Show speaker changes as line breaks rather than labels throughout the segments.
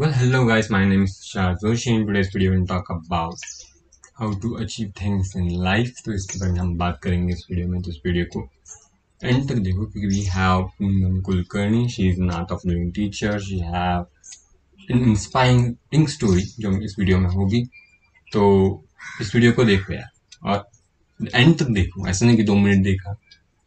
Well, hello guys, my name is Shah Joshi. In today's video, we'll talk about how to achieve things in life. तो इसके बारे में हम बात करेंगे इस वीडियो में तो इस वीडियो को एंड तक देखो क्योंकि we have Poonam Kulkarni she is not of living teacher she have an inspiring story जो इस वीडियो में होगी। तो इस वीडियो को देखो यार। और एंड तक देखो। ऐसा नहीं कि दो मिनट देखा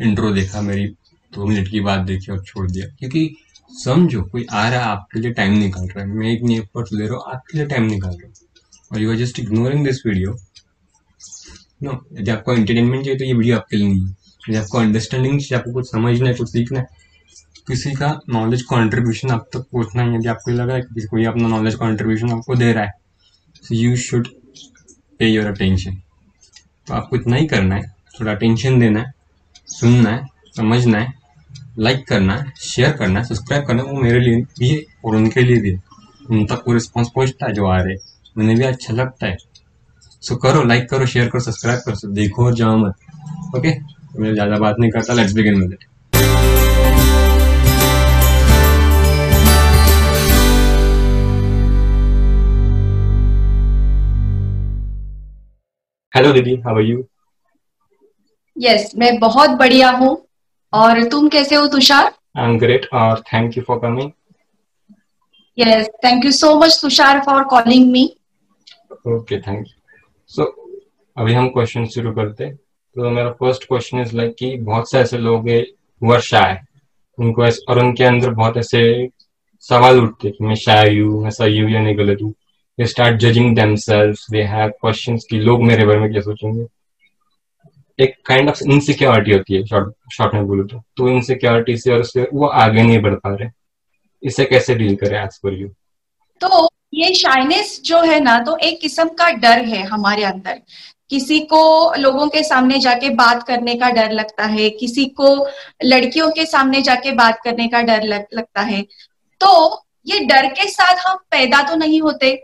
इंट्रो देखा मेरी दो मिनट की बात देखी और छोड़ दिया। क्योंकि समझो, कोई आ रहा है, आपके लिए टाइम निकाल रहा है। मैं एक इतनी एफर्ट ले रहा हूँ, आपके लिए टाइम निकाल रहा हूँ। और you are just ignoring this video no यदि आपको एंटरटेनमेंट चाहिए तो ये वीडियो आपके लिए नहीं है। यदि आपको अंडरस्टैंडिंग चाहिए, आपको कुछ समझना है, कुछ सीखना है, किसी का नॉलेज कॉन्ट्रीब्यूशन आप तक पहुँचना है। यदि आपको लग रहा है कि कोई अपना नॉलेज कॉन्ट्रीब्यूशन आपको दे रहा है so you should pay your attention तो आपको इतना ही करना है, थोड़ा अटेंशन देना है, सुनना है, समझना है लाइक करना शेयर करना सब्सक्राइब करना, वो मेरे लिए भी और उनके लिए भी। उन तक वो रिस्पॉन्स पहुँचता है जो आ रहे उन्हें भी अच्छा लगता है। सो करो लाइक करो शेयर करो सब्सक्राइब करो देखो और जाओ मत। ओके मैं ज़्यादा बात नहीं करता let's begin with it hello दीदी हाउ आर यू
यस मैं बहुत बढ़िया हूँ। और तुम कैसे हो तुषार?
आई एम ग्रेट और thank you for coming
yes thank you so much Tushar for calling me
okay thank you so अभी हम क्वेश्चन शुरू करते हैं। तो मेरा फ़र्स्ट क्वेश्चन इज़ लाइक कि बहुत से ऐसे लोग हैं वर्षा है। उनको ऐसे और उनके अंदर बहुत ऐसे सवाल उठते कि मैं शाय हूँ मैं सही हूँ या नहीं गलत हूँ। They start judging themselves they have questions कि लोग मेरे बारे में क्या सोचेंगे? एक काइंड ऑफ़ इनसिक्योरिटी होती है शॉर्ट में बोलूँ तो। तो इनसिक्योरिटी से और उससे वो आगे नहीं बढ़ पा रहे। इसे कैसे डील करें एज पर यू
तो ये शाइनेस जो है ना तो एक किस्म का डर है हमारे अंदर। किसी को लोगों के सामने जाके बात करने का डर लगता है किसी को लड़कियों के सामने जाके बात करने का डर लग, लगता है। तो ये डर के साथ हम पैदा तो नहीं होते।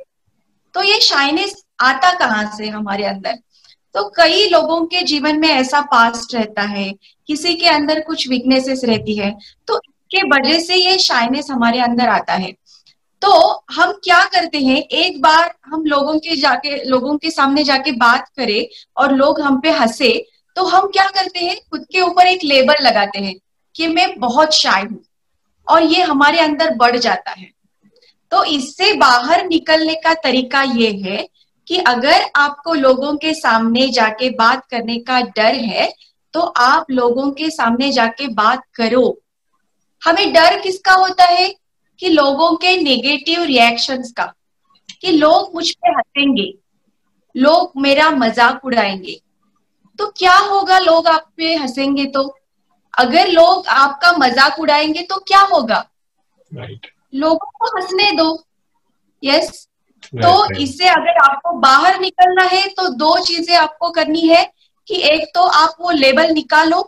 तो ये शाइनेस आता कहाँ से हमारे अंदर? तो कई लोगों के जीवन में ऐसा पास्ट रहता है। किसी के अंदर कुछ वीकनेसेस रहती है। तो इसके वजह से ये शाइनेस हमारे अंदर आता है। तो हम क्या करते हैं? एक बार हम लोगों के जाके, लोगों के सामने जाके बात करें और लोग हम पे हंसे तो हम क्या करते हैं? खुद के ऊपर एक लेबल लगाते हैं कि मैं बहुत शाय हूँ और ये हमारे अंदर बढ़ जाता है। तो इससे बाहर निकलने का तरीका ये है कि अगर आपको लोगों के सामने जाके बात करने का डर है तो आप लोगों के सामने जाके बात करो। हमें डर किसका होता है? कि लोगों के नेगेटिव रिएक्शंस का। कि लोग मुझ पे हंसेंगे लोग मेरा मज़ाक उड़ाएँगे। तो क्या होगा लोग आप पे हंसेंगे तो? अगर लोग आपका मज़ाक उड़ाएँगे तो क्या होगा?
राइट
लोगों को हंसने दो। यस तो इससे अगर आपको बाहर निकलना है तो दो चीज़ें आपको करनी है कि एक तो आप वो लेबल निकालो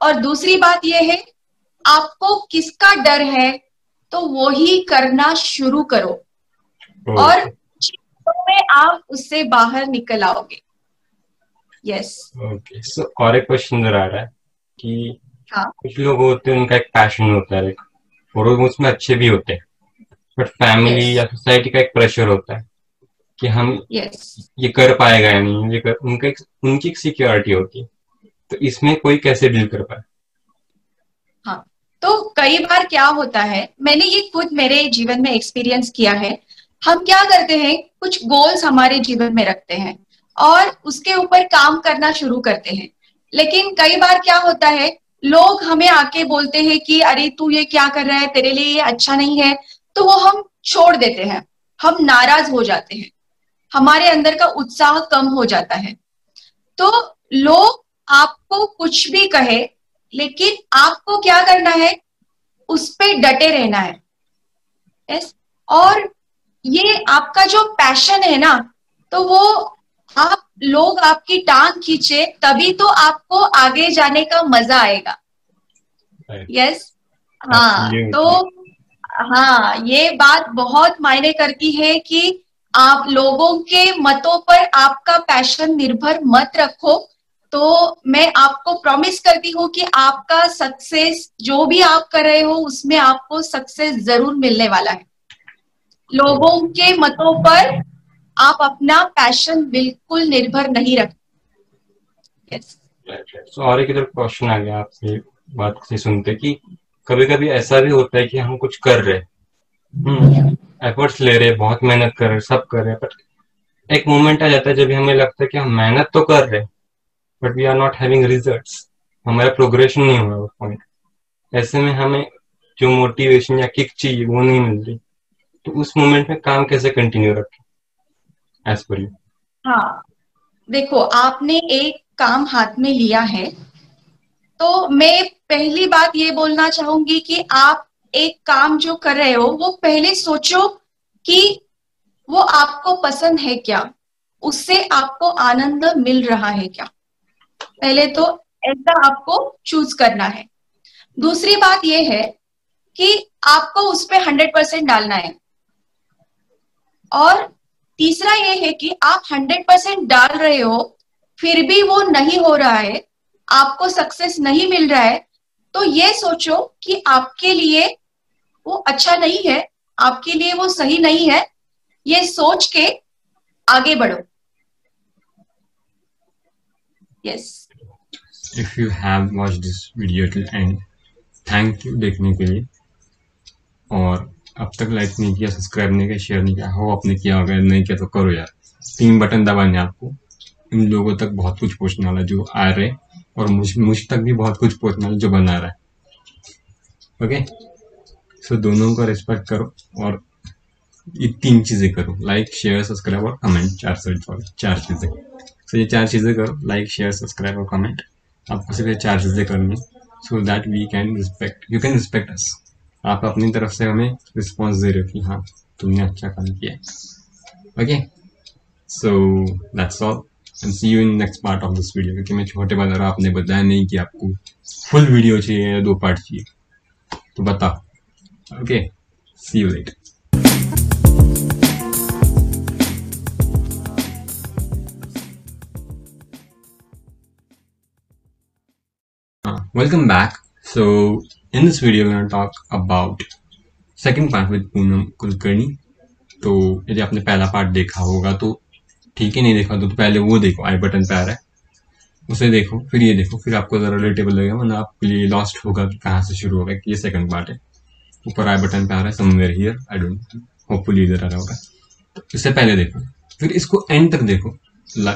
और दूसरी बात यह है आपको किसका डर है तो वो ही करना शुरू करो। और में आप उससे बाहर निकल आओगे। यस
ओके सो और एक क्वेश्चन जरा आ रहा है कि
हाँ।
कुछ लोग होते हैं उनका एक पैशन होता है और उसमें अच्छे भी होते हैं। But family
Yes.
या सोसाइटी का एक प्रेशर होता है कि हम
यस
ये कर पाएगा या नहीं ये कर उनका एक उनकी एक सिक्योरिटी होती है। तो इसमें कोई कैसे डील कर पाए?
हाँ तो कई बार क्या होता है मैंने ये खुद मेरे जीवन में एक्सपीरियंस किया है हम क्या करते हैं कुछ गोल्स हमारे जीवन में रखते हैं और उसके ऊपर काम करना शुरू करते हैं। लेकिन कई बार क्या होता है लोग हमें आके बोलते हैं कि अरे तू ये क्या कर रहा है तेरे लिए ये अच्छा नहीं है। तो वो हम छोड़ देते हैं। हम नाराज़ हो जाते हैं। हमारे अंदर का उत्साह कम हो जाता है। तो लोग आपको कुछ भी कहे लेकिन आपको क्या करना है? उस पर डटे रहना है। यस और ये आपका जो पैशन है ना तो वो आप लोग आपकी टांग खींचे तभी तो आपको आगे जाने का मज़ा आएगा. यस हाँ. तो हाँ ये बात बहुत मायने करती है कि आप लोगों के मतों पर आपका पैशन निर्भर मत रखो तो मैं आपको प्रॉमिस करती हूँ कि आपका सक्सेस जो भी आप कर रहे हो उसमें आपको सक्सेस ज़रूर मिलने वाला है लोगों के मतों पर आप अपना पैशन बिल्कुल निर्भर नहीं रखते yes.
so, और एक इधर क्वेश्चन आ गया आपसे बात से सुनते कि कभी कभी ऐसा भी होता है कि हम कुछ कर रहे एफर्ट्स हम्म, ले रहे बहुत मेहनत कर रहे सब कर रहे बट एक मोमेंट आ जाता है जब हमें लगता है कि हम मेहनत तो कर रहे but we are not having results हमारा प्रोग्रेशन नहीं हुआ उस पॉइंट ऐसे में हमें जो मोटिवेशन या किक चाहिए वो नहीं मिल रही। तो उस मोमेंट में काम कैसे कंटिन्यू रखें? एज पर यू
हाँ। देखो आपने एक काम हाथ में लिया है तो मैं पहली बात ये बोलना चाहूँगी कि आप एक काम जो कर रहे हो, वो पहले सोचो कि वो आपको पसंद है क्या। उससे आपको आनंद मिल रहा है क्या। पहले तो ऐसा आपको चूज़ करना है। दूसरी बात यह है कि आपको उस पर हंड्रेड परसेंट डालना है। और तीसरा ये है कि आप हंड्रेड परसेंट डाल रहे हो, फिर भी वो नहीं हो रहा है, आपको सक्सेस नहीं मिल रहा है तो ये सोचो कि आपके लिए वो अच्छा नहीं है, आपके लिए वो सही नहीं है, ये सोच के आगे बढ़ो। Yes
if you have watch this video till end thank you देखने के लिए। और अब तक लाइक नहीं किया सब्सक्राइब नहीं किया शेयर नहीं किया, हो आपने किया, अगर नहीं किया तो करो यार। तीन बटन दबाने आपको। इन लोगों तक बहुत कुछ पूछने वाला जो आ रहे और मुझ मुझ तक भी बहुत कुछ वाला जो बना रहा है। ओके सो दोनों का रिस्पेक्ट करो और ये तीन चीज़ें करो। लाइक शेयर सब्सक्राइब और कमेंट चार सॉरी चार चीज़ें। सो ये चार चीज़ें करो। लाइक शेयर सब्सक्राइब और कमेंट आपको सिर्फ़ ये चार चीज़ें करनी so that we can respect you can respect us आप अपनी तरफ़ से हमें रिस्पॉन्स दे रहे हो कि हाँ तुमने अच्छा काम किया okay so that's all and see you in next part of this video क्योंकि मैं छोटे बता रहा आपने बताया नहीं कि आपको फुल वीडियो चाहिए या दो पार्ट चाहिए। तो बताओ। Okay see you late welcome back. So, in this video, we're going to talk about part with Poonam Kulkarni तो यदि आपने पहला पार्ट देखा होगा तो ठीक है नहीं देखा तो, तो पहले वो देखो आई बटन पे आ रहा है। उसे देखो फिर ये देखो फिर आपको ज़रा रिलेटेबल लगेगा वरना आपके लिए लॉस्ट होगा कि कहाँ से शुरू होगा कि ये सेकंड पार्ट है। ऊपर आई बटन पे आ रहा है somewhere here I don't hopefully इधर आ रहा होगा। तो इससे पहले देखो फिर इसको एंड तक देखो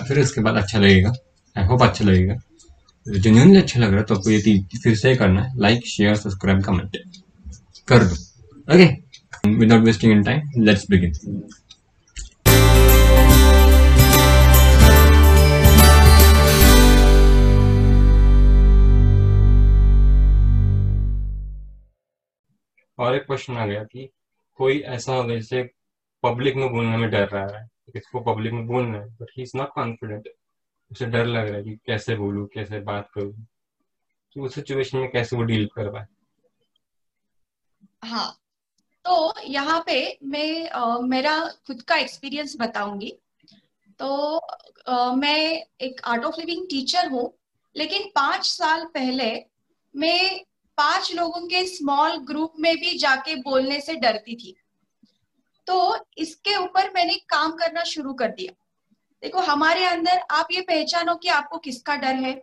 फिर इसके बाद अच्छा लगेगा। आई होप अच्छा लगेगा। जेन्यूनली अच्छा लग रहा है तो आपको ये फिर से करना है। लाइक शेयर सब्सक्राइब कमेंट कर दो। Okay without wasting in time let's begin और एक क्वेश्चन आ गया कि कोई ऐसा होगा जैसे पब्लिक में बोलने में डर रहा है इसको पब्लिक में बोलना है but he is not confident उसे डर लग रहा है कि कैसे बोलूँ कैसे बात करूँ तो उस सिचुएशन में कैसे वो डील कर पाए।
हाँ तो यहाँ पे मैं आ, मेरा खुद का एक्सपीरियंस बताऊँगी। तो आ, मैं एक आर्ट ऑफ़ लिविंग टीचर हूँ लेकिन पाँच साल पहले मैं पाँच लोगों के स्मॉल ग्रुप में भी जाके बोलने से डरती थी। तो इसके ऊपर मैंने काम करना शुरू कर दिया। देखो हमारे अंदर आप ये पहचानो कि आपको किसका डर है।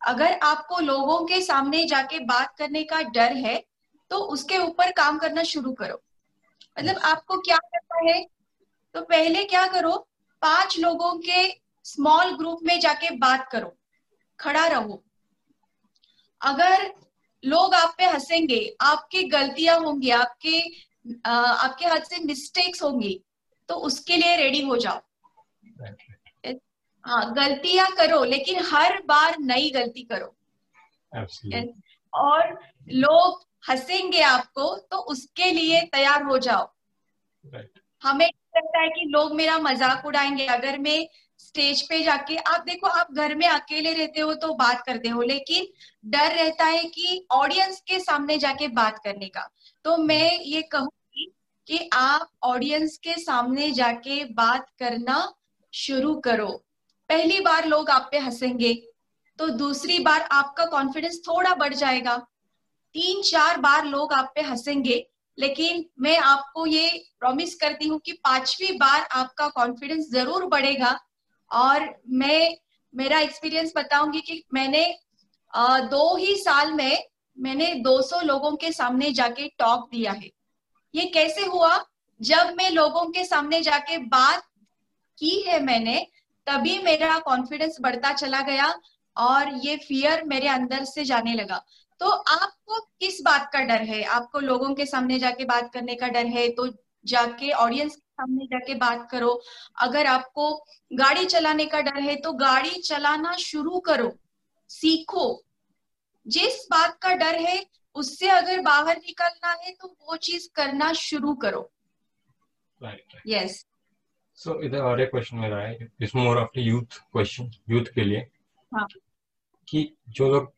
अगर आपको लोगों के सामने जाके बात करने का डर है तो उसके ऊपर काम करना शुरू करो। मतलब आपको क्या करना है? तो पहले क्या करो पाँच लोगों के स्मॉल ग्रुप में जाके बात करो। खड़ा रहो। अगर लोग आप पे हंसेंगे आपकी गलतियाँ होंगी आपके आ, आपके हाथ से मिस्टेक्स होंगी तो उसके लिए रेडी हो जाओ। हाँ गलतियाँ करो लेकिन हर बार नई गलती करो। और लोग हंसेंगे आपको तो उसके लिए तैयार हो जाओ। हमें लगता है कि लोग मेरा मज़ाक उड़ाएँगे। अगर मैं स्टेज पे जाके, आप देखो, आप घर में अकेले रहते हो तो बात करते हो, लेकिन डर रहता है कि ऑडियंस के सामने जाके बात करने का। तो मैं ये कहूँगी कि आप ऑडियंस के सामने जाके बात करना शुरू करो। पहली बार लोग आप पे हंसेंगे तो दूसरी बार आपका कॉन्फिडेंस थोड़ा बढ़ जाएगा। तीन चार बार लोग आप पे हंसेंगे लेकिन मैं आपको ये प्रॉमिस करती हूँ कि पांचवी बार आपका कॉन्फिडेंस ज़रूर बढ़ेगा। और मैं, मेरा एक्सपीरियंस बताऊँगी कि मैंने दो ही साल में मैंने 200 लोगों के सामने जाके टॉक दिया है। ये कैसे हुआ? जब मैं लोगों के सामने जाके बात की है मैंने, तभी मेरा कॉन्फिडेंस बढ़ता चला गया और ये फियर मेरे अंदर से जाने लगा। तो आपको किस बात का डर है? आपको लोगों के सामने जाके बात करने का डर है? तो जाके ऑडियंस के सामने जाके बात करो। अगर आपको गाड़ी चलाने का डर है तो गाड़ी चलाना शुरू करो। सीखो। जिस बात का डर है उससे अगर बाहर निकलना है तो वो चीज़ करना शुरू करो। यस
सो इधर और एक क्वेश्चन मेरा है। It's more of youth question youth के लिए। हाँ. कि जो लोग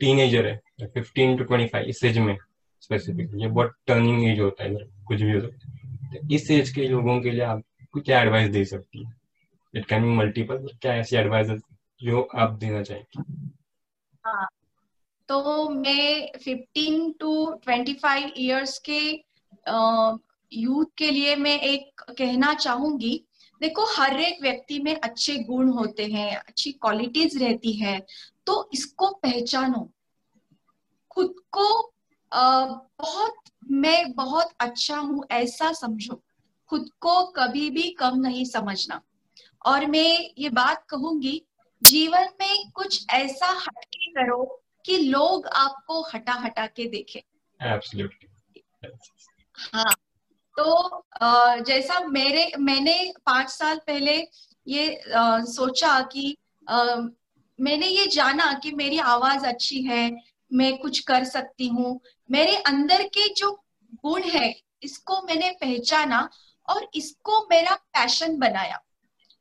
टीनेजर है फिफ्टीन टू ट्वेंटी फाइव इस एज में स्पेसिफिक ये बहुत टर्निंग एज होता है कुछ भी हो सकता है। तो इस एज के लोगों के लिए आप क्या एडवाइस दे सकती है। इट कैन बी मल्टीपल क्या ऐसी एडवाइस जो आप देना चाहेंगे?
हाँ तो मैं 15 टू 25 इयर्स के यूथ के लिए मैं एक कहना चाहूँगी, देखो, हर एक व्यक्ति में अच्छे गुण होते हैं, अच्छी क्वालिटीज रहती है तो इसको पहचानो। खुद को आ, बहुत मैं बहुत अच्छा हूँ ऐसा समझो। खुद को कभी भी कम नहीं समझना। और मैं ये बात कहूँगी जीवन में कुछ ऐसा हटके करो कि लोग आपको हटा हटा के देखें। हाँ तो जैसा मेरे मैंने पाँच साल पहले ये सोचा कि मैंने ये जाना कि मेरी आवाज़ अच्छी है मैं कुछ कर सकती हूँ। मेरे अंदर के जो गुण है इसको मैंने पहचाना और इसको मेरा पैशन बनाया।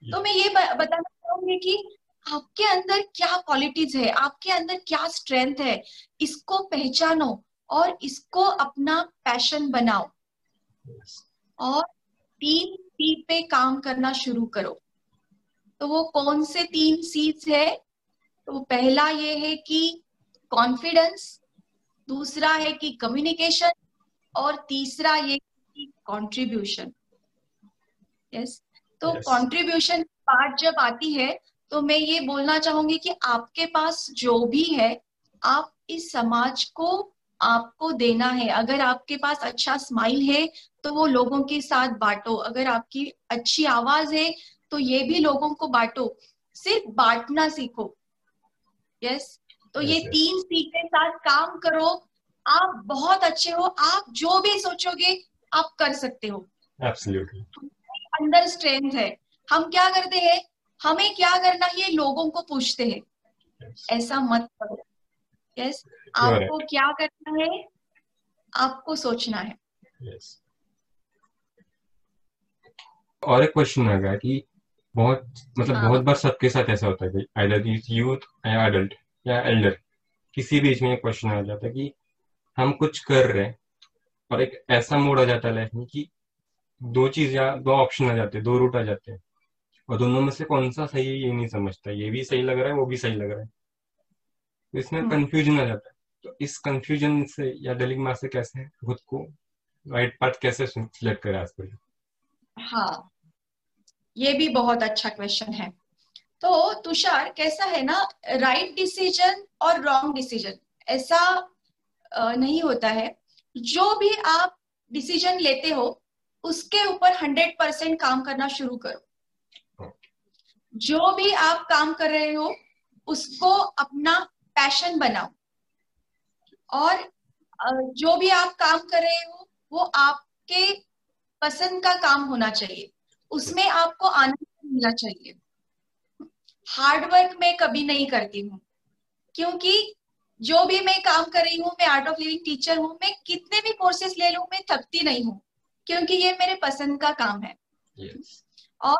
तो मैं ये बताना चाहूँगी कि आपके अंदर क्या क्वालिटीज है आपके अंदर क्या स्ट्रेंथ है इसको पहचानो और इसको अपना पैशन बनाओ। और तीन सी पे काम करना शुरू करो। तो वो कौन से तीन सीज है? तो पहला ये है कि कॉन्फिडेंस दूसरा है कि कम्युनिकेशन और तीसरा ये कि कंट्रीब्यूशन यस तो कंट्रीब्यूशन पार्ट जब आती है तो मैं ये बोलना चाहूँगी कि आपके पास जो भी है आप इस समाज को आपको देना है। अगर आपके पास अच्छा स्माइल है तो वो लोगों के साथ बांटो। अगर आपकी अच्छी आवाज़ है तो ये भी लोगों को बांटो। सिर्फ़ बांटना सीखो। यस तो ये तीन सीख के साथ काम करो। आप बहुत अच्छे हो। आप जो भी सोचोगे आप कर सकते हो। Absolutely. अंदर स्ट्रेंथ है। हम क्या करते हैं? हमें क्या करना है लोगों को पूछते हैं। Yes. ऐसा मत करो। Yes yes? आपको right. क्या करना है? आपको सोचना है। Yes.
और एक क्वेश्चन आ गया कि बहुत मतलब हाँ. बहुत बार सबके साथ ऐसा होता है कि आइदर यूथ या अडल्ट या एल्डर किसी भी में क्वेश्चन आ जाता है कि हम कुछ कर रहे हैं और एक ऐसा मोड आ जाता है लाइफ में कि दो चीज़ या दो ऑप्शन आ जाते हैं दो रूट आ जाते हैं और दोनों में से कौन सा सही है ये नहीं समझता ये भी सही लग रहा है वो भी सही लग रहा है तो इसमें कंफ्यूजन हम्म। आ जाता है तो इस कंफ्यूजन से या डेलिंग मार से कैसे खुद को राइट पाथ कैसे सिलेक्ट करे आज
हाँ ये भी बहुत अच्छा क्वेश्चन है। तो तुषार, कैसा है ना राइट डिसीज़न और रॉन्ग डिसीज़न ऐसा नहीं होता है। जो भी आप डिसीज़न लेते हो, उसके ऊपर हंड्रेड परसेंट काम करना शुरू करो। जो भी आप काम कर रहे हो, उसको अपना पैशन बनाओ। और जो भी आप काम कर रहे हो, वो आपके पसंद का काम होना चाहिए। उसमें आपको आनंद मिलना चाहिए। हार्ड वर्क मैं कभी नहीं करती हूँ क्योंकि जो भी मैं काम कर रही हूँ मैं आर्ट ऑफ़ लिविंग टीचर हूँ मैं कितने भी कोर्सेज ले लू मैं थकती नहीं हूँ क्योंकि ये मेरे पसंद का काम है। Yes. और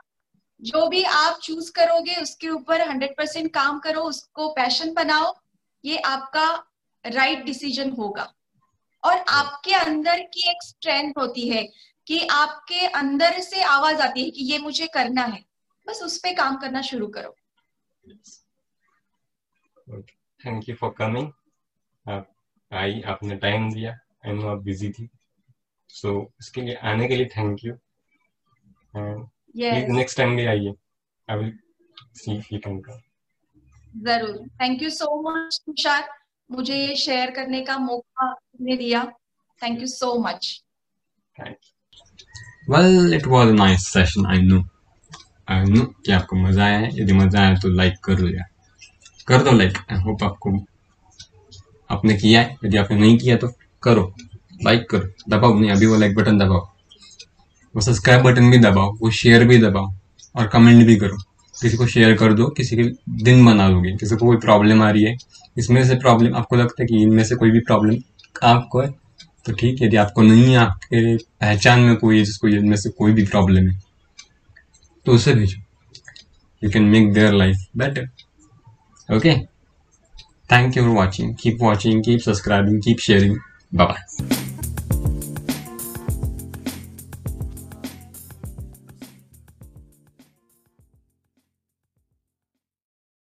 जो भी आप चूज़ करोगे उसके ऊपर हंड्रेड परसेंट काम करो उसको पैशन बनाओ ये आपका राइट right डिसीज़न होगा। और आपके अंदर की एक स्ट्रेंथ होती है कि आपके अंदर से आवाज़ आती है कि ये मुझे करना है। बस उस पर काम करना शुरू करो।
थैंक यू फॉर कमिंग आप आई आपने टाइम दिया। आई नो आप बिज़ी थी।
सो so, इसके लिए आने के लिए thank you
yes.
Next time भी आइए। I will see if you can come
ज़रूर। Thank you so much Tushar. मुझे ये शेयर करने का मौका तुमने दिया। Thank you so much
well it was nice session I know I know कि आपको मज़ा आया है। यदि मज़ा आया तो लाइक कर यार। कर दो लाइक आई होप आपको आपने किया है। यदि आपने नहीं किया तो करो। लाइक करो। दबाओ। नहीं, अभी वो लाइक बटन दबाओ। वो सब्सक्राइब बटन भी दबाओ। वो शेयर भी दबाओ। और कमेंट भी करो। किसी को शेयर कर दो। किसी के दिन बना दोगे किसी को कोई प्रॉब्लम आ रही है। इसमें से प्रॉब्लम आपको लगता है कि इनमें से कोई भी प्रॉब्लम आपको है? तो ठीक है, यदि आपको नहीं है आपके पहचान में कोई है जिसको इनमें से कोई भी प्रॉब्लम है तो उसे भेजो। You can make their life better okay thank you for watching keep watching keep subscribing keep sharing bye bye